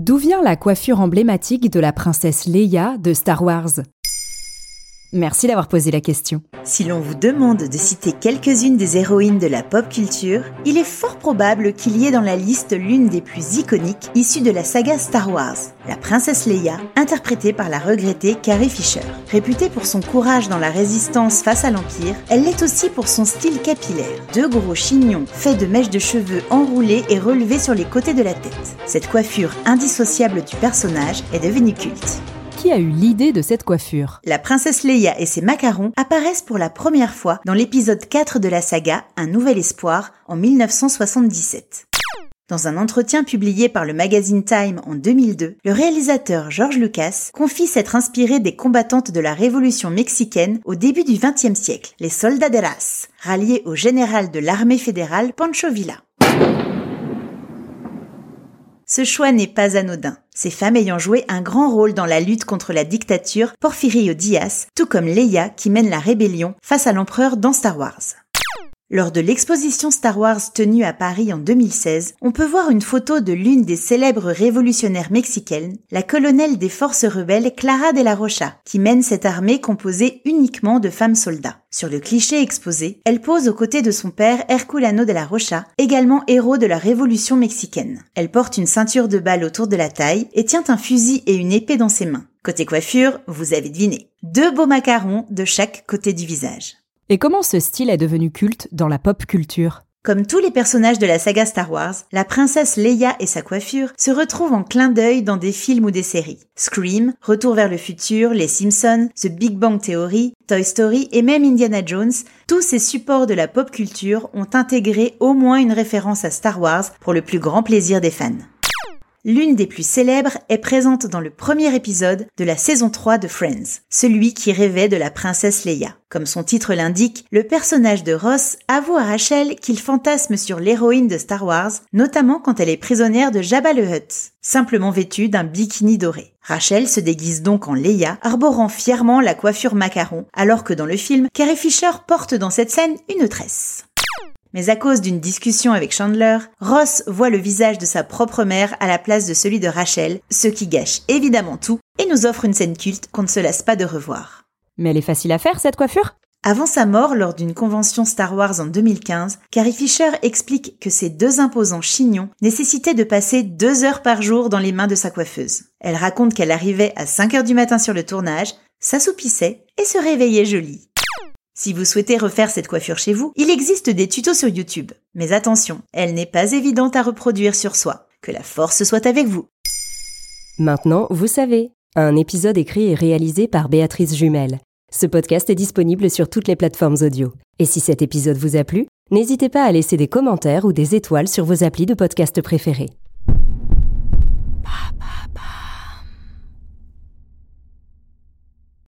D'où vient la coiffure emblématique de la princesse Leia de Star Wars? Merci d'avoir posé la question. Si l'on vous demande de citer quelques-unes des héroïnes de la pop culture, il est fort probable qu'il y ait dans la liste l'une des plus iconiques issues de la saga Star Wars, la princesse Leia, interprétée par la regrettée Carrie Fisher. Réputée pour son courage dans la résistance face à l'Empire, elle l'est aussi pour son style capillaire, deux gros chignons faits de mèches de cheveux enroulées et relevées sur les côtés de la tête. Cette coiffure indissociable du personnage est devenue culte qui a eu l'idée de cette coiffure La princesse Leia et ses macarons apparaissent pour la première fois dans l'épisode 4 de la saga Un nouvel espoir en 1977. Dans un entretien publié par le magazine Time en 2002, le réalisateur George Lucas confie s'être inspiré des combattantes de la révolution mexicaine au début du XXe siècle, les soldaderas, ralliés au général de l'armée fédérale Pancho Villa. Ce choix n'est pas anodin, ces femmes ayant joué un grand rôle dans la lutte contre la dictature Porfirio Diaz, tout comme Leia qui mène la rébellion face à l'empereur dans Star Wars. Lors de l'exposition Star Wars tenue à Paris en 2016, on peut voir une photo de l'une des célèbres révolutionnaires mexicaines, la colonelle des forces rebelles Clara de la Rocha, qui mène cette armée composée uniquement de femmes soldats. Sur le cliché exposé, elle pose aux côtés de son père Herculano de la Rocha, également héros de la révolution mexicaine. Elle porte une ceinture de balles autour de la taille et tient un fusil et une épée dans ses mains. Côté coiffure, vous avez deviné. Deux beaux macarons de chaque côté du visage. Et comment ce style est devenu culte dans la pop culture? Comme tous les personnages de la saga Star Wars, la princesse Leia et sa coiffure se retrouvent en clin d'œil dans des films ou des séries. Scream, Retour vers le futur, Les Simpsons, The Big Bang Theory, Toy Story et même Indiana Jones, tous ces supports de la pop culture ont intégré au moins une référence à Star Wars pour le plus grand plaisir des fans. L'une des plus célèbres est présente dans le premier épisode de la saison 3 de Friends, celui qui rêvait de la princesse Leia. Comme son titre l'indique, le personnage de Ross avoue à Rachel qu'il fantasme sur l'héroïne de Star Wars, notamment quand elle est prisonnière de Jabba le Hutt, simplement vêtue d'un bikini doré. Rachel se déguise donc en Leia, arborant fièrement la coiffure macaron, alors que dans le film, Carrie Fisher porte dans cette scène une tresse. Mais à cause d'une discussion avec Chandler, Ross voit le visage de sa propre mère à la place de celui de Rachel, ce qui gâche évidemment tout et nous offre une scène culte qu'on ne se lasse pas de revoir. Mais elle est facile à faire cette coiffure? Avant sa mort lors d'une convention Star Wars en 2015, Carrie Fisher explique que ces deux imposants chignons nécessitaient de passer deux heures par jour dans les mains de sa coiffeuse. Elle raconte qu'elle arrivait à 5 heures du matin sur le tournage, s'assoupissait et se réveillait jolie. Si vous souhaitez refaire cette coiffure chez vous, il existe des tutos sur YouTube. Mais attention, elle n'est pas évidente à reproduire sur soi. Que la force soit avec vous. Maintenant, vous savez. Un épisode écrit et réalisé par Béatrice Jumel. Ce podcast est disponible sur toutes les plateformes audio. Et si cet épisode vous a plu, n'hésitez pas à laisser des commentaires ou des étoiles sur vos applis de podcast préférés.